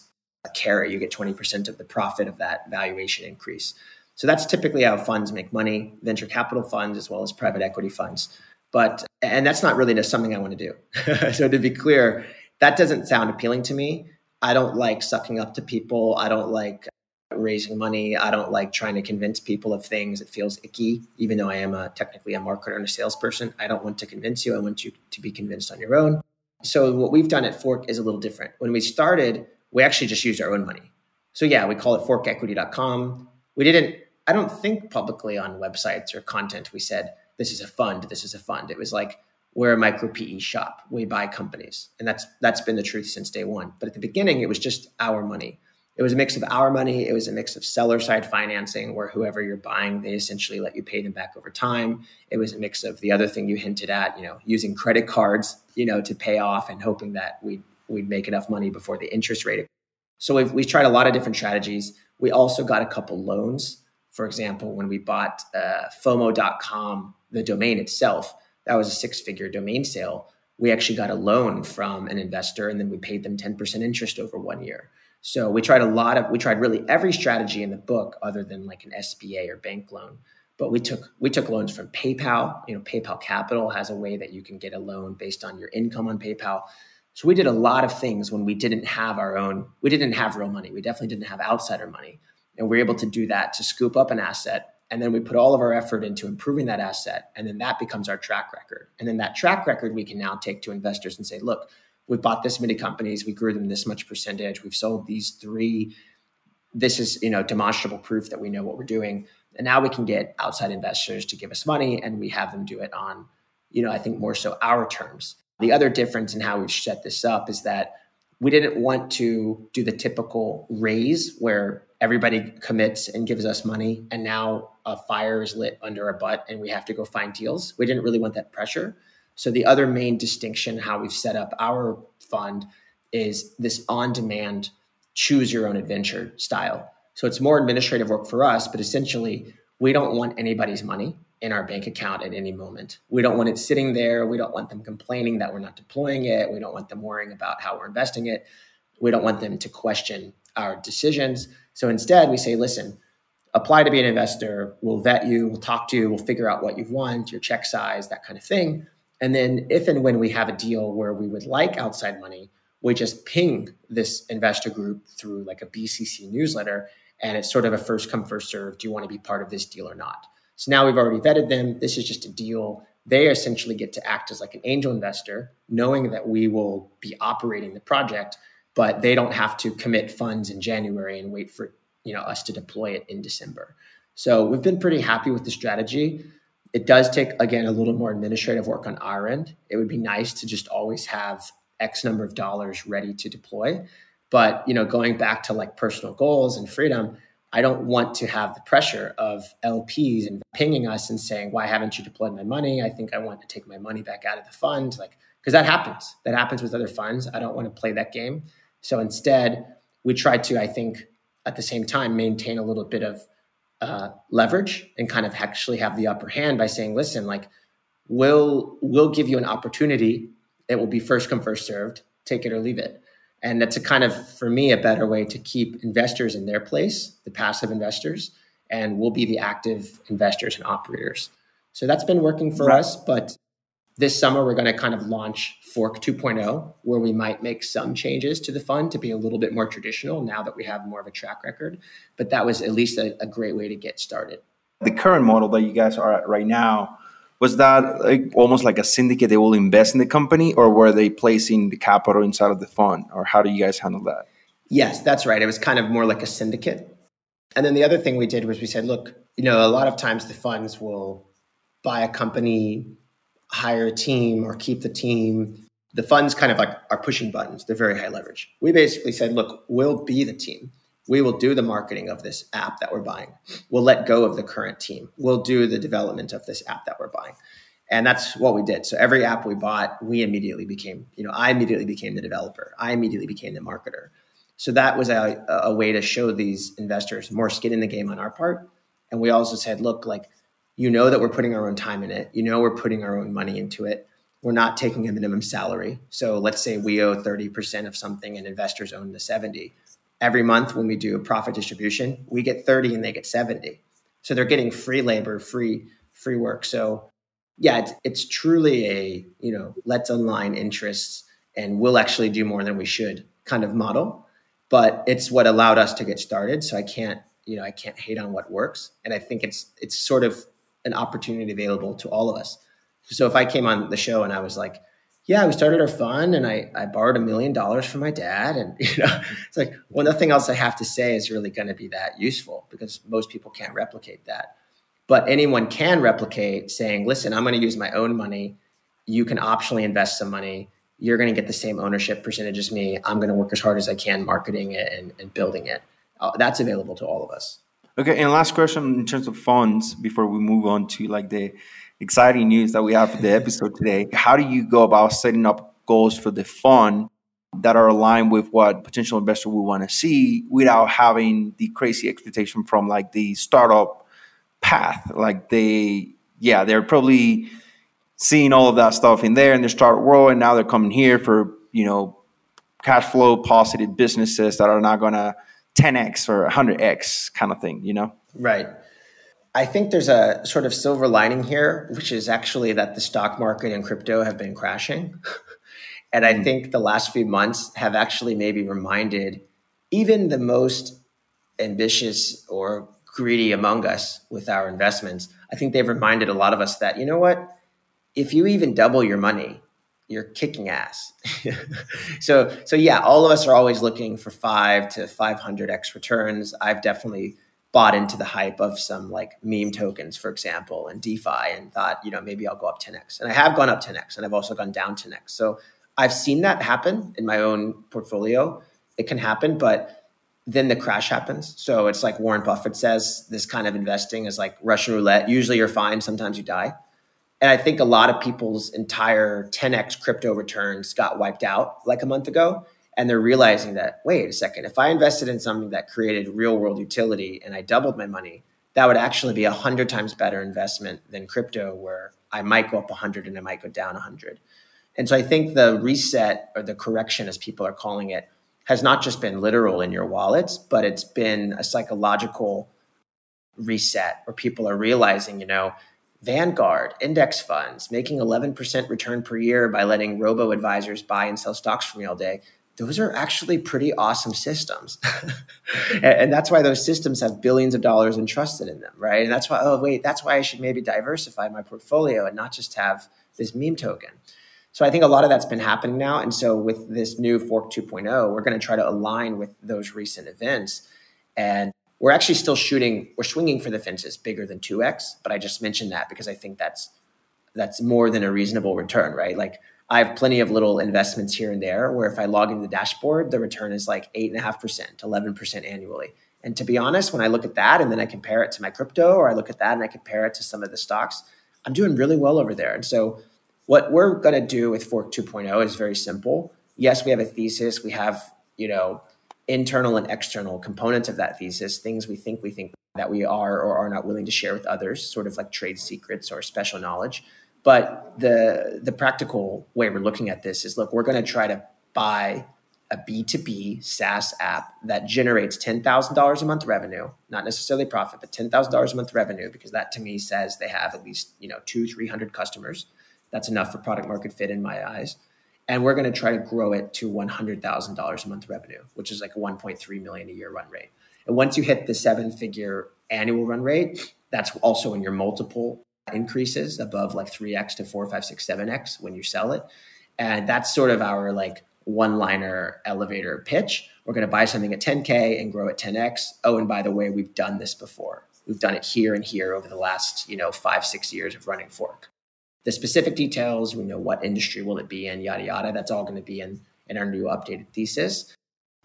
carry, you get 20% of the profit of that valuation increase. So that's typically how funds make money, venture capital funds as well as private equity funds. But and that's not really just something I want to do. [laughs] so to be clear, that doesn't sound appealing to me. I don't like sucking up to people. I don't like raising money. I don't like trying to convince people of things. It feels icky, even though I am a, technically a marketer and a salesperson. I don't want to convince you. I want you to be convinced on your own. So what we've done at Fork is a little different. When we started, we actually just used our own money. So yeah, we call it forkequity.com. We didn't, I don't think publicly on websites or content, we said, this is a fund, this is a fund. It was like, we're a micro PE shop. We buy companies. And that's that's been the truth since day one. But at the beginning, it was just our money. It was a mix of our money. It was a mix of seller side financing, where whoever you're buying, they essentially let you pay them back over time. It was a mix of the other thing you hinted at, you know, using credit cards, you know, to pay off and hoping that we'd we'd make enough money before the interest rate. So we've we tried a lot of different strategies. We also got a couple loans. For example, when we bought uh, FOMO.com, the domain itself, that was a six figure domain sale. We actually got a loan from an investor and then we paid them 10% interest over one year. So we tried a lot of, we tried really every strategy in the book other than like an SBA or bank loan. But we took we took loans from PayPal. You know, PayPal Capital has a way that you can get a loan based on your income on PayPal. So we did a lot of things when we didn't have our own, we didn't have real money. We definitely didn't have outsider money. And we are able to do that to scoop up an asset and then we put all of our effort into improving that asset and then that becomes our track record. And then that track record we can now take to investors and say look we've bought this many companies. We grew them this much percentage. We've sold these three. This is you know demonstrable proof that we know what we're doing. And now we can get outside investors to give us money and we have them do it on you know i think more so our terms. The other difference in how we've set this up is that we didn't want to do the typical raise where everybody commits and gives us money and now a fire is lit under our butt and we have to go find deals we didn't really want that pressure so the other main distinction how we've set up our fund is this on demand choose your own adventure style so it's more administrative work for us but essentially we don't want anybody's money in our bank account at any moment. We don't want it sitting there. We don't want them complaining that we're not deploying it. We don't want them worrying about how we're investing it. We don't want them to question our decisions. So instead, we say, listen, apply to be an investor. We'll vet you, we'll talk to you, we'll figure out what you want, your check size, that kind of thing. And then, if and when we have a deal where we would like outside money, we just ping this investor group through like a BCC newsletter. And it's sort of a first come, first serve. Do you want to be part of this deal or not? So now we've already vetted them. This is just a deal. They essentially get to act as like an angel investor, knowing that we will be operating the project, but they don't have to commit funds in January and wait for you know us to deploy it in December. So we've been pretty happy with the strategy. It does take again a little more administrative work on our end. It would be nice to just always have X number of dollars ready to deploy. But you know, going back to like personal goals and freedom, I don't want to have the pressure of LPs and pinging us and saying, "Why haven't you deployed my money?" I think I want to take my money back out of the fund, like because that happens. That happens with other funds. I don't want to play that game. So instead, we try to, I think, at the same time, maintain a little bit of uh, leverage and kind of actually have the upper hand by saying, "Listen, like we'll we'll give you an opportunity. It will be first come, first served. Take it or leave it." And that's a kind of, for me, a better way to keep investors in their place, the passive investors, and we'll be the active investors and operators. So that's been working for right. us. But this summer, we're going to kind of launch Fork 2.0, where we might make some changes to the fund to be a little bit more traditional now that we have more of a track record. But that was at least a, a great way to get started. The current model that you guys are at right now, was that like almost like a syndicate they will invest in the company or were they placing the capital inside of the fund or how do you guys handle that Yes, that's right. It was kind of more like a syndicate. And then the other thing we did was we said, look, you know, a lot of times the funds will buy a company, hire a team, or keep the team. The funds kind of like are pushing buttons. They're very high leverage. We basically said, look, we'll be the team. We will do the marketing of this app that we're buying. We'll let go of the current team. We'll do the development of this app that we're buying. And that's what we did. So every app we bought, we immediately became, you know, I immediately became the developer. I immediately became the marketer. So that was a, a way to show these investors more skin in the game on our part. And we also said, look, like, you know that we're putting our own time in it. You know we're putting our own money into it. We're not taking a minimum salary. So let's say we owe 30% of something and investors own the 70. Every month when we do a profit distribution, we get 30 and they get 70. So they're getting free labor, free free work. So yeah, it's, it's truly a, you know, let's align interests and we'll actually do more than we should kind of model but it's what allowed us to get started. So I can't, you know, I can't hate on what works. And I think it's it's sort of an opportunity available to all of us. So if I came on the show and I was like, yeah, we started our fund and I, I borrowed a million dollars from my dad. And, [laughs] you know, it's like, well, nothing else I have to say is really going to be that useful because most people can't replicate that. But anyone can replicate saying, listen, I'm going to use my own money. You can optionally invest some money you're going to get the same ownership percentage as me. I'm going to work as hard as I can marketing it and, and building it. Uh, that's available to all of us. Okay, and last question in terms of funds before we move on to like the exciting news that we have for the [laughs] episode today. How do you go about setting up goals for the fund that are aligned with what potential investor would want to see without having the crazy expectation from like the startup path? Like they, yeah, they're probably seeing all of that stuff in there in the startup world, and now they're coming here for you know cash flow positive businesses that are not going to 10x or 100x kind of thing. You know, right. I think there's a sort of silver lining here, which is actually that the stock market and crypto have been crashing. [laughs] and I mm. think the last few months have actually maybe reminded even the most ambitious or greedy among us with our investments. I think they've reminded a lot of us that, you know what? if you even double your money, you're kicking ass. [laughs] so so yeah, all of us are always looking for five to five hundred x returns. I've definitely bought into the hype of some like meme tokens, for example, and DeFi, and thought you know maybe I'll go up 10x, and I have gone up 10x, and I've also gone down 10x. So I've seen that happen in my own portfolio. It can happen, but then the crash happens. So it's like Warren Buffett says, this kind of investing is like Russian roulette. Usually you're fine, sometimes you die. And I think a lot of people's entire 10x crypto returns got wiped out like a month ago. And they're realizing that, wait a second, if I invested in something that created real world utility and I doubled my money, that would actually be a hundred times better investment than crypto, where I might go up 100 and I might go down 100. And so I think the reset or the correction, as people are calling it, has not just been literal in your wallets, but it's been a psychological reset where people are realizing, you know, Vanguard, index funds, making 11% return per year by letting robo advisors buy and sell stocks from you all day. Those are actually pretty awesome systems. [laughs] and that's why those systems have billions of dollars entrusted in them, right? And that's why, oh, wait, that's why I should maybe diversify my portfolio and not just have this meme token. So I think a lot of that's been happening now. And so with this new Fork 2.0, we're going to try to align with those recent events and we're actually still shooting, we're swinging for the fences bigger than 2x, but I just mentioned that because I think that's that's more than a reasonable return, right? Like I have plenty of little investments here and there where if I log into the dashboard, the return is like eight and a half percent, 11% annually. And to be honest, when I look at that and then I compare it to my crypto or I look at that and I compare it to some of the stocks, I'm doing really well over there. And so what we're going to do with Fork 2.0 is very simple. Yes, we have a thesis. We have, you know, internal and external components of that thesis, things we think we think that we are or are not willing to share with others, sort of like trade secrets or special knowledge. But the the practical way we're looking at this is look, we're going to try to buy a B2B SaaS app that generates $10,000 a month revenue, not necessarily profit, but $10,000 a month revenue, because that to me says they have at least, you know, two, 300 customers. That's enough for product market fit in my eyes and we're going to try to grow it to $100,000 a month revenue, which is like a 1.3 million a year run rate. And once you hit the seven figure annual run rate, that's also when your multiple increases above like 3x to 4, 5, 6, 7x when you sell it. And that's sort of our like one liner elevator pitch. We're going to buy something at 10K and grow at 10X. Oh, and by the way, we've done this before. We've done it here and here over the last, you know, five, six years of running Fork. The specific details, we know what industry will it be in, yada, yada. That's all going to be in, in our new updated thesis.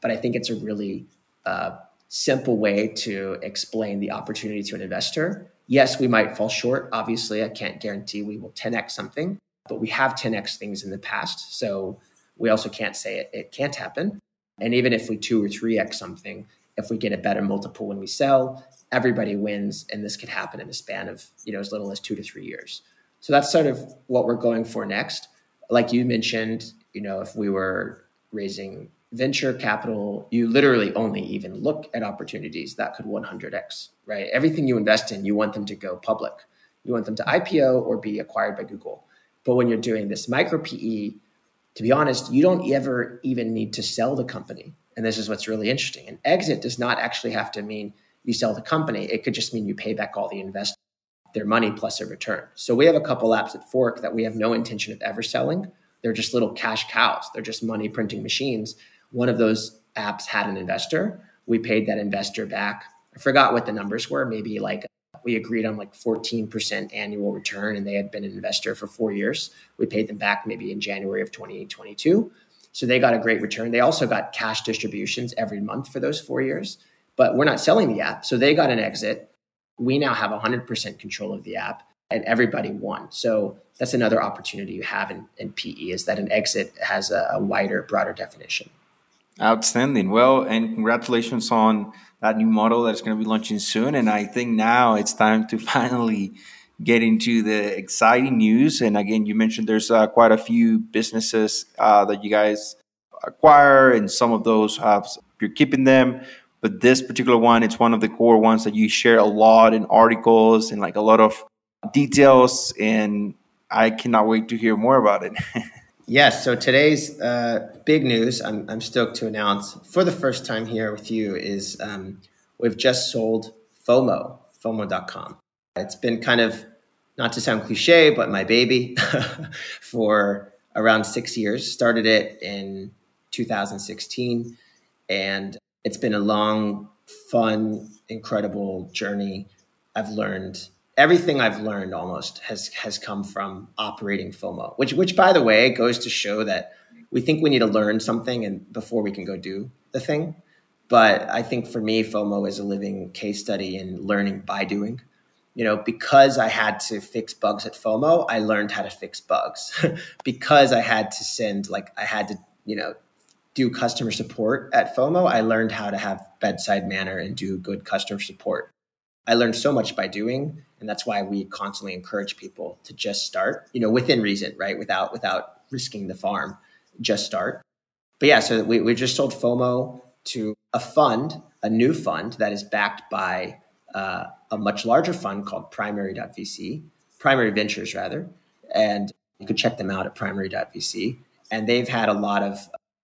But I think it's a really uh, simple way to explain the opportunity to an investor. Yes, we might fall short. Obviously, I can't guarantee we will 10x something, but we have 10x things in the past. So we also can't say it, it can't happen. And even if we 2 or 3x something, if we get a better multiple when we sell, everybody wins. And this could happen in a span of, you know, as little as two to three years. So that's sort of what we're going for next. Like you mentioned, you know, if we were raising venture capital, you literally only even look at opportunities that could 100x, right? Everything you invest in, you want them to go public. You want them to IPO or be acquired by Google. But when you're doing this micro PE, to be honest, you don't ever even need to sell the company. And this is what's really interesting. An exit does not actually have to mean you sell the company. It could just mean you pay back all the investors their money plus a return. So we have a couple apps at Fork that we have no intention of ever selling. They're just little cash cows. They're just money printing machines one of those apps had an investor. We paid that investor back. I forgot what the numbers were. Maybe like we agreed on like 14% annual return and they had been an investor for four years. We paid them back maybe in January of 2022. So they got a great return. They also got cash distributions every month for those four years, but we're not selling the app. So they got an exit. We now have 100% control of the app and everybody won. So that's another opportunity you have in, in PE is that an exit has a, a wider, broader definition. Outstanding. Well, and congratulations on that new model that's going to be launching soon. And I think now it's time to [laughs] finally get into the exciting news. And again, you mentioned there's uh, quite a few businesses uh, that you guys acquire, and some of those have you're keeping them. But this particular one, it's one of the core ones that you share a lot in articles and like a lot of details. And I cannot wait to hear more about it. [laughs] Yes. So today's uh, big news, I'm, I'm stoked to announce for the first time here with you, is um, we've just sold FOMO, FOMO.com. It's been kind of, not to sound cliche, but my baby [laughs] for around six years. Started it in 2016. And it's been a long, fun, incredible journey. I've learned everything I've learned almost has has come from operating FOMO, which which by the way goes to show that we think we need to learn something and before we can go do the thing. But I think for me, FOMO is a living case study in learning by doing. You know, because I had to fix bugs at FOMO, I learned how to fix bugs. [laughs] because I had to send, like, I had to, you know, do customer support at FOMO, I learned how to have bedside manner and do good customer support. I learned so much by doing, and that's why we constantly encourage people to just start, you know, within reason, right? Without without risking the farm, just start. But yeah, so we, we just sold FOMO to a fund, a new fund that is backed by uh, a much larger fund called Primary.vc, Primary Ventures rather, and you could check them out at Primary.vc. And they've had a lot of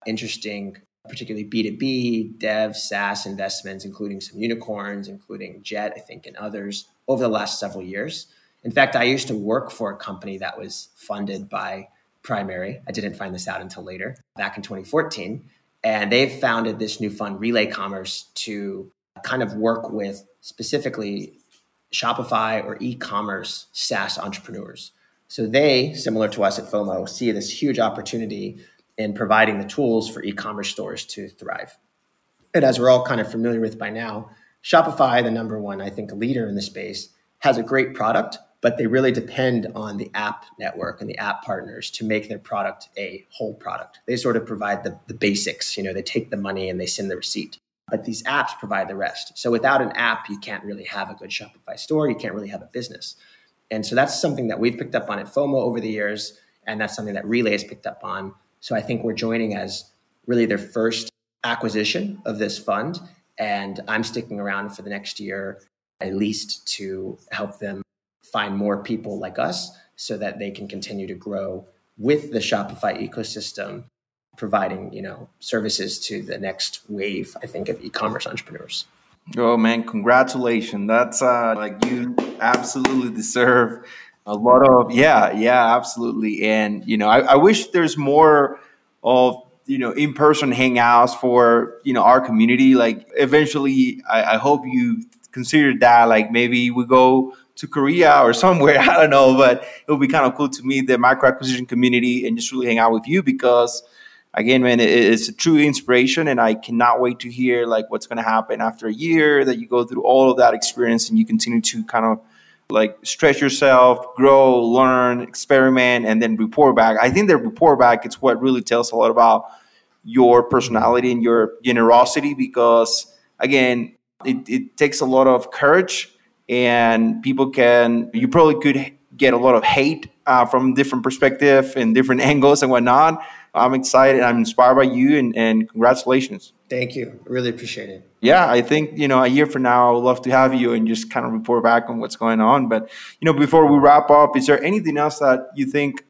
interesting particularly B2B, dev, SaaS investments, including some unicorns, including Jet, I think, and others over the last several years. In fact, I used to work for a company that was funded by Primary. I didn't find this out until later, back in 2014. And they've founded this new fund, Relay Commerce, to kind of work with specifically Shopify or e commerce SaaS entrepreneurs. So they, similar to us at FOMO, see this huge opportunity in providing the tools for e-commerce stores to thrive. And as we're all kind of familiar with by now, Shopify, the number one, I think, leader in the space, has a great product, but they really depend on the app network and the app partners to make their product a whole product. They sort of provide the, the basics, you know, they take the money and they send the receipt. But these apps provide the rest. So without an app, you can't really have a good Shopify store. You can't really have a business. And so that's something that we've picked up on at FOMO over the years. And that's something that Relay has picked up on so I think we're joining as really their first acquisition of this fund. And I'm sticking around for the next year at least to help them find more people like us so that they can continue to grow with the Shopify ecosystem, providing, you know, services to the next wave, I think, of e-commerce entrepreneurs. Oh man, congratulations. That's uh like you absolutely deserve a lot of yeah yeah absolutely and you know I, I wish there's more of you know in-person hangouts for you know our community like eventually I, I hope you consider that like maybe we go to Korea or somewhere. [laughs] I don't know, but it would be kind of cool to meet the micro acquisition community and just really hang out with you because, again, man, it, it's a true inspiration, and I cannot wait to hear like what's going to happen after a year that you go through all of that experience and you continue to kind of like stretch yourself, grow, learn, experiment, and then report back. I think the report back is what really tells a lot about your personality and your generosity because again, it, it takes a lot of courage and people can you probably could get a lot of hate uh, from different perspective and different [laughs] angles and whatnot i'm excited i'm inspired by you and, and congratulations. Thank you. Really appreciate it. Yeah i think you know a year from now i would love to have you and just kind of report back on what's going on. But you know before we wrap up is there anything else that you think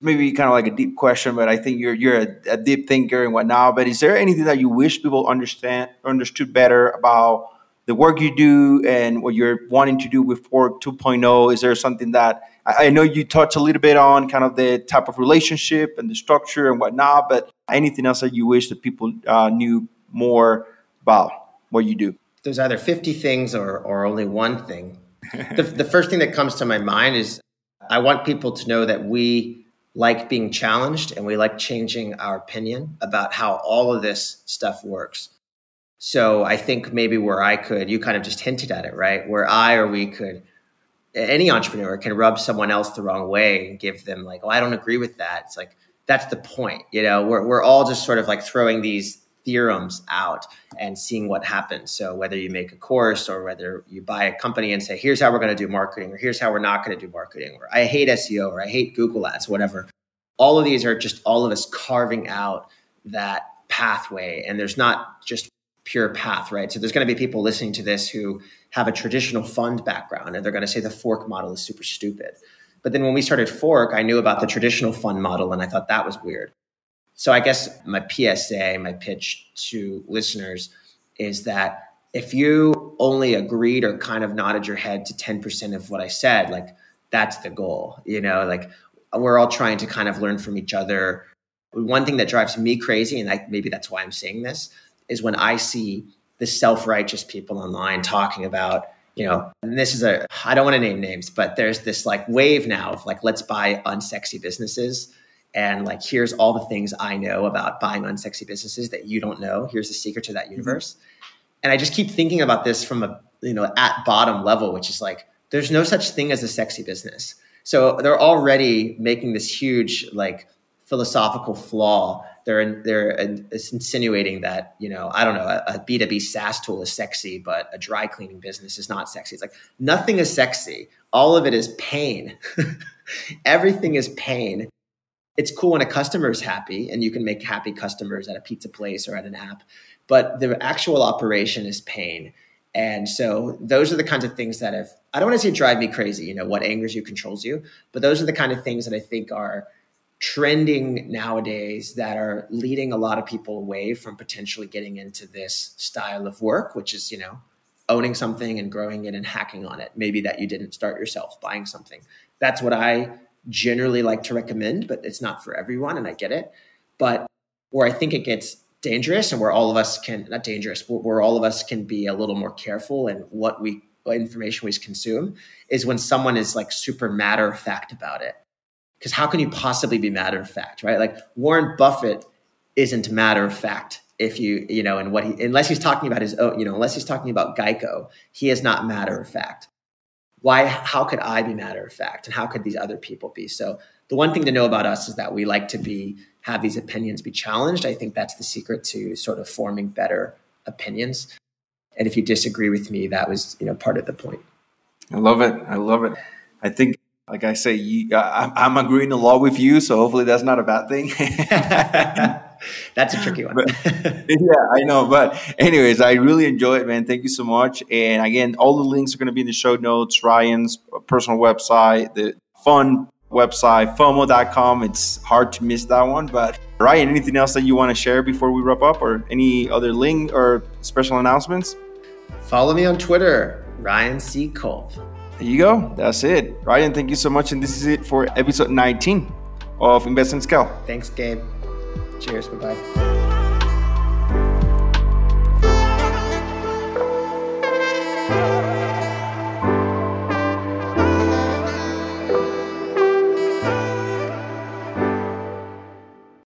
maybe kind of like a deep question but i think you're you're a, a deep thinker and whatnot but is there anything that you wish people understand understood better about the work you do and what you're wanting to do with Fork 2.0? Is there something that I, know you touched a little bit on, kind of the type of relationship and the structure and whatnot, but anything else that you wish that people uh, knew more about what you do? There's either 50 things or, or only one thing. [laughs] the, the first thing that comes to my mind is I want people to know that we like being challenged and we like changing our opinion about how all of this stuff works. So I think maybe where I could, you kind of just hinted at it, right? Where I or we could, any entrepreneur can rub someone else the wrong way and give them like, oh, I don't agree with that. It's like, that's the point. You know, we're, we're all just sort of like throwing these theorems out and seeing what happens. So whether you make a course or whether you buy a company and say, here's how we're going to do marketing or here's how we're not going to do marketing or I hate SEO or I hate Google ads, whatever. All of these are just all of us carving out that pathway. And there's not just pure path, right? So there's going to be people listening to this who have a traditional fund background and they're going to say the fork model is super stupid. But then when we started Fork, I knew about the traditional fund model and I thought that was weird. So I guess my PSA, my pitch to listeners is that if you only agreed or kind of nodded your head to 10% of what I said, like that's the goal, you know, like we're all trying to kind of learn from each other. One thing that drives me crazy, and I, maybe that's why I'm saying this, is when I see the self righteous people online talking about, you know, and this is a, I don't want to name names, but there's this like wave now of like, let's buy unsexy businesses. And like, here's all the things I know about buying unsexy businesses that you don't know. Here's the secret to that mm-hmm. universe. And I just keep thinking about this from a, you know, at bottom level, which is like, there's no such thing as a sexy business. So they're already making this huge, like, philosophical flaw they're they're insinuating that you know I don't know a B two B SaaS tool is sexy, but a dry cleaning business is not sexy. It's like nothing is sexy. All of it is pain. [laughs] Everything is pain. It's cool when a customer is happy, and you can make happy customers at a pizza place or at an app. But the actual operation is pain. And so those are the kinds of things that have I don't want to say drive me crazy, you know, what angers you controls you, but those are the kind of things that I think are trending nowadays that are leading a lot of people away from potentially getting into this style of work, which is, you know, owning something and growing it and hacking on it. Maybe that you didn't start yourself buying something. That's what I generally like to recommend, but it's not for everyone, and I get it. But where I think it gets dangerous and where all of us can not dangerous, where all of us can be a little more careful in what we what information we consume is when someone is like super matter of fact about it because how can you possibly be matter of fact, right? Like Warren Buffett isn't matter of fact if you, you know, and what he, unless he's talking about his own, you know, unless he's talking about Geico, he is not matter of fact. Why, how could I be matter of fact? And how could these other people be? So the one thing to know about us is that we like to be, have these opinions be challenged. I think that's the secret to sort of forming better opinions. And if you disagree with me, that was, you know, part of the point. I love it. I love it. I think like I say, you, I, I'm agreeing a lot with you, so hopefully that's not a bad thing. [laughs] that's a tricky one. but, yeah, I know. But anyways, I really enjoy it, man. Thank you so much. And again, all the links are going to be in the show notes. Ryan's personal website, the fun website, FOMO.com. It's hard to miss that one. But Ryan, anything else that you want to share before we wrap up, or any other link or special announcements? Follow me on Twitter, Ryan C. Kulp. There you go. That's it. Ryan, thank you so much. And this is it for episode 19 of Invest and Scale. Thanks, Gabe. Cheers. Bye bye.